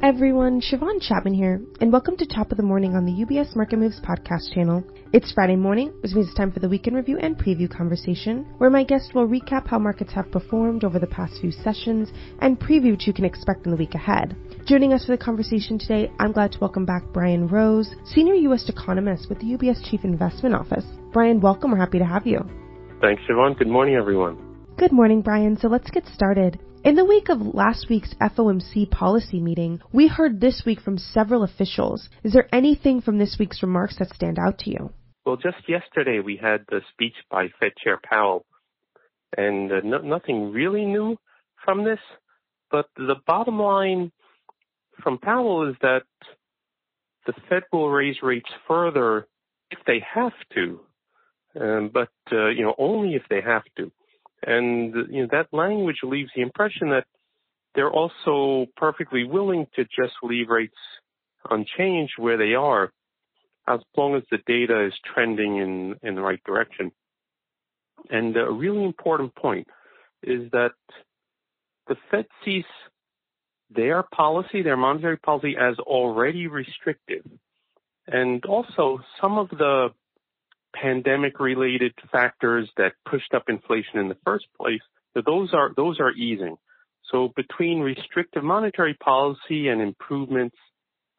Hi everyone, Shiavon Chatman here, and welcome to Top of the Morning on the UBS Market Moves podcast channel. It's Friday morning, which means it's time for the weekend review and preview conversation, where my guest will recap how markets have performed over the past few sessions and preview what you can expect in the week ahead. Joining us for the conversation today, I'm glad to welcome back Brian Rose, Senior U.S. Economist with the UBS Chief Investment Office. Brian, welcome. We're happy to have you. Thanks, Shiavon. Good morning, everyone. Good morning, Brian. So let's get started. In the week of last week's FOMC policy meeting, we heard this week from several officials. Is there anything from this week's remarks that stand out to you? Well, just yesterday we had the speech by Fed Chair Powell, and uh, no, nothing really new from this. But the bottom line from Powell is that the Fed will raise rates further if they have to, um, but uh, you know only if they have to. And you know, that language leaves the impression that they're also perfectly willing to just leave rates unchanged where they are as long as the data is trending in, in the right direction. And a really important point is that the Fed sees their policy, their monetary policy as already restrictive. And also some of the pandemic related factors that pushed up inflation in the first place, those are, those are easing. So between restrictive monetary policy and improvements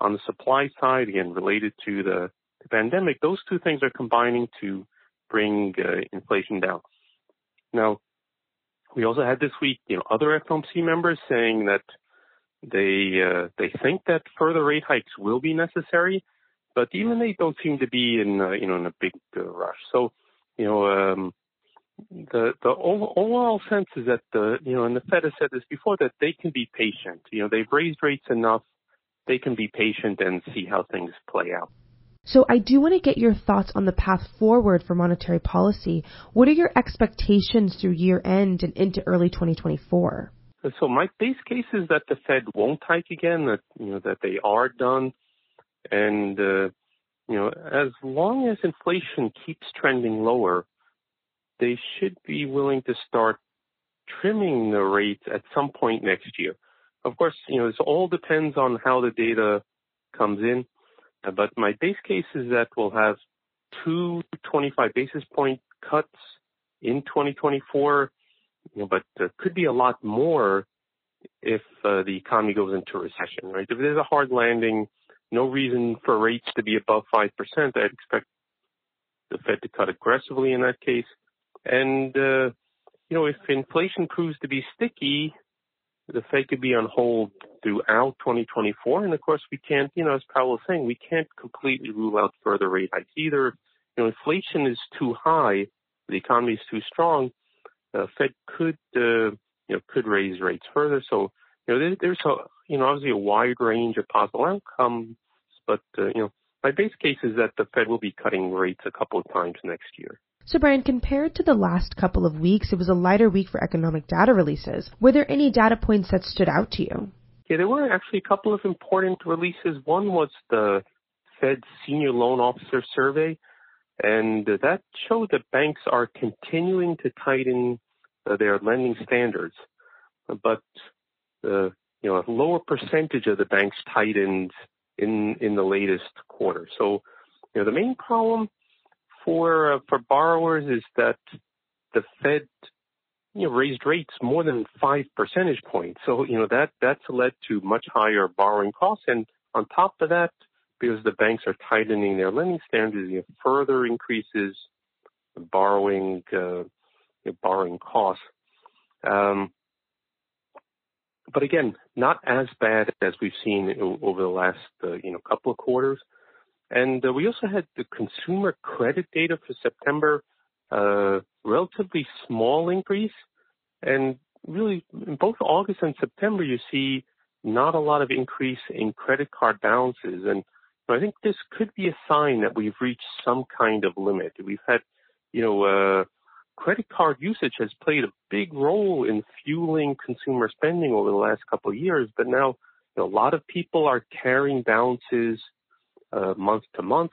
on the supply side, again, related to the, the pandemic, those two things are combining to bring uh, inflation down. Now, we also had this week, you know, other FOMC members saying that they uh, they think that further rate hikes will be necessary, but even they don't seem to be in uh, you know in a big uh, rush. So you know um, the the overall sense is that the you know and the Fed has said this before that they can be patient. You know they've raised rates enough, they can be patient and see how things play out. So I do want to get your thoughts on the path forward for monetary policy. What are your expectations through year end and into early 2024? So my base case is that the Fed won't hike again. That you know that they are done. And, uh, you know, as long as inflation keeps trending lower, they should be willing to start trimming the rates at some point next year. Of course, you know, this all depends on how the data comes in. Uh, but my base case is that we'll have two 25 basis point cuts in 2024, you know, but there could be a lot more if uh, the economy goes into recession, right? If there's a hard landing, no reason for rates to be above 5%. I'd expect the Fed to cut aggressively in that case. And, uh, you know, if inflation proves to be sticky, the Fed could be on hold throughout 2024. And of course, we can't, you know, as Powell was saying, we can't completely rule out further rate hikes either. You know, inflation is too high, the economy is too strong. The Fed could, uh, you know, could raise rates further. So, you know, there, there's a, you know, obviously a wide range of possible outcomes, but, uh, you know, my base case is that the Fed will be cutting rates a couple of times next year. So, Brian, compared to the last couple of weeks, it was a lighter week for economic data releases. Were there any data points that stood out to you? Yeah, there were actually a couple of important releases. One was the Fed Senior Loan Officer Survey, and that showed that banks are continuing to tighten uh, their lending standards. But uh, you know, a lower percentage of the banks tightened in in the latest quarter. So, you know, the main problem for uh, for borrowers is that the Fed you know raised rates more than five percentage points. So, you know, that that's led to much higher borrowing costs, and on top of that, because the banks are tightening their lending standards, you know, further increases borrowing uh, you know, borrowing costs. Um, but again, not as bad as we've seen over the last, uh, you know, couple of quarters. And uh, we also had the consumer credit data for September, uh, relatively small increase. And really, in both August and September, you see not a lot of increase in credit card balances. And I think this could be a sign that we've reached some kind of limit. We've had, you know, uh, credit card usage has played a big role in fueling consumer spending over the last couple of years, but now you know, a lot of people are carrying balances uh, month to month,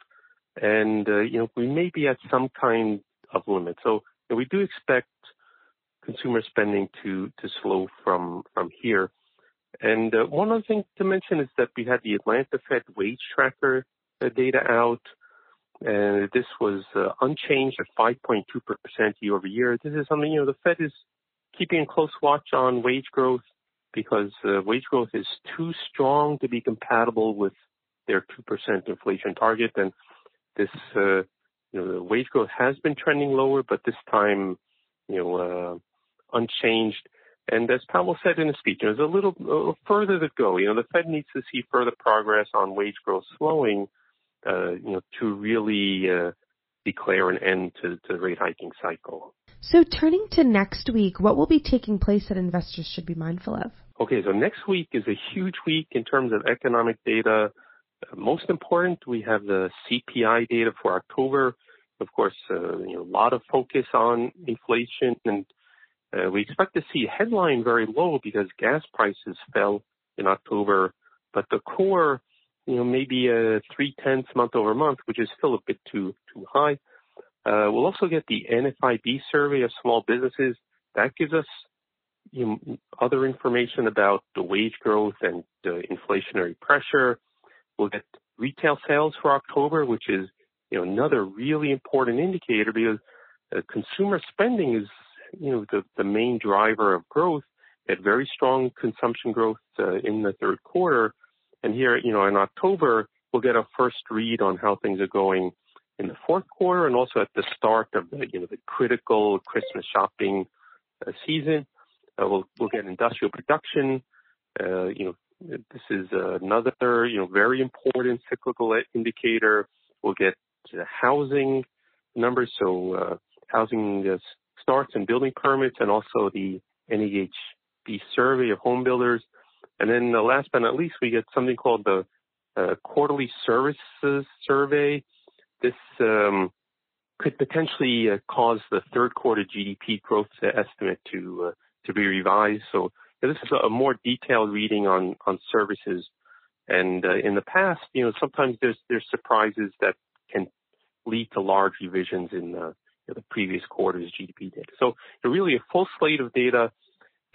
and uh, you know we may be at some kind of limit. So you know, we do expect consumer spending to to slow from from here. And uh, one other thing to mention is that we had the Atlanta Fed wage tracker uh, data out, this was uh, unchanged at 5.2% year over year. This is something, you know, the Fed is keeping a close watch on wage growth because uh, wage growth is too strong to be compatible with their 2% inflation target. And this, uh, you know, the wage growth has been trending lower, but this time, you know, unchanged. And as Powell said in his speech, there's a little further to go. You know, the Fed needs to see further progress on wage growth slowing, uh, you know, to really uh, declare an end to, to the rate hiking cycle. So, turning to next week, what will be taking place that investors should be mindful of? Okay, so next week is a huge week in terms of economic data. Uh, most important, we have the CPI data for October. Of course, uh, you know, a lot of focus on inflation and uh, we expect to see headline very low because gas prices fell in October, but the core, you know, maybe a three tenths month over month, which is still a bit too too high. Uh, we'll also get the NFIB survey of small businesses. That gives us you know, other information about the wage growth and the inflationary pressure. We'll get retail sales for October, which is you know another really important indicator because uh, consumer spending is you know, the, the main driver of growth. Had very strong consumption growth uh, in the third quarter. And here, you know, in October, we'll get a first read on how things are going in the fourth quarter and also at the start of the, you know, the critical Christmas shopping uh, season. Uh, we'll, we'll get industrial production. Uh, you know, this is another, you know, very important cyclical indicator. We'll get housing numbers. So, uh, housing starts and building permits and also the NAHB survey of home builders. And then uh, last but not least, we get something called the uh, quarterly services survey. This um, could potentially uh, cause the third quarter GDP growth estimate to uh, to be revised. So this is a more detailed reading on on services. And uh, in the past, you know, sometimes there's there's surprises that can lead to large revisions in uh, the previous quarter's GDP data. So really a full slate of data.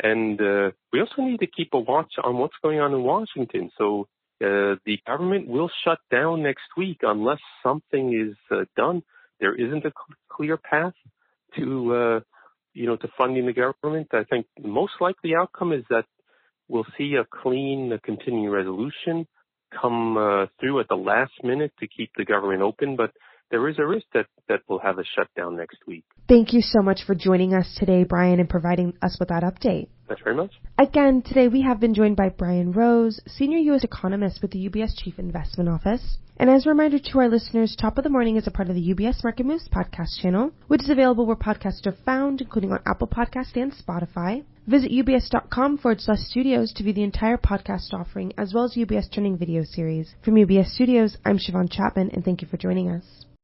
And uh, we also need to keep a watch on what's going on in Washington. So uh, the government will shut down next week unless something is uh, done. There isn't a cl- clear path to, uh, you know, to funding the government. I think the most likely outcome is that we'll see a clean a continuing resolution come uh, through at the last minute to keep the government open. But there is a risk that, that we'll have a shutdown next week. Thank you so much for joining us today, Brian, and providing us with that update. Thanks very much. Again, today we have been joined by Brian Rose, Senior U.S. Economist with the UBS Chief Investment Office. And as a reminder to our listeners, Top of the Morning is a part of the UBS Market Moves podcast channel, which is available where podcasts are found, including on Apple Podcast and Spotify. Visit ubs.com forward slash studios to view the entire podcast offering, as well as UBS Trending video series. From UBS Studios, I'm Shiavon Chatman, and thank you for joining us.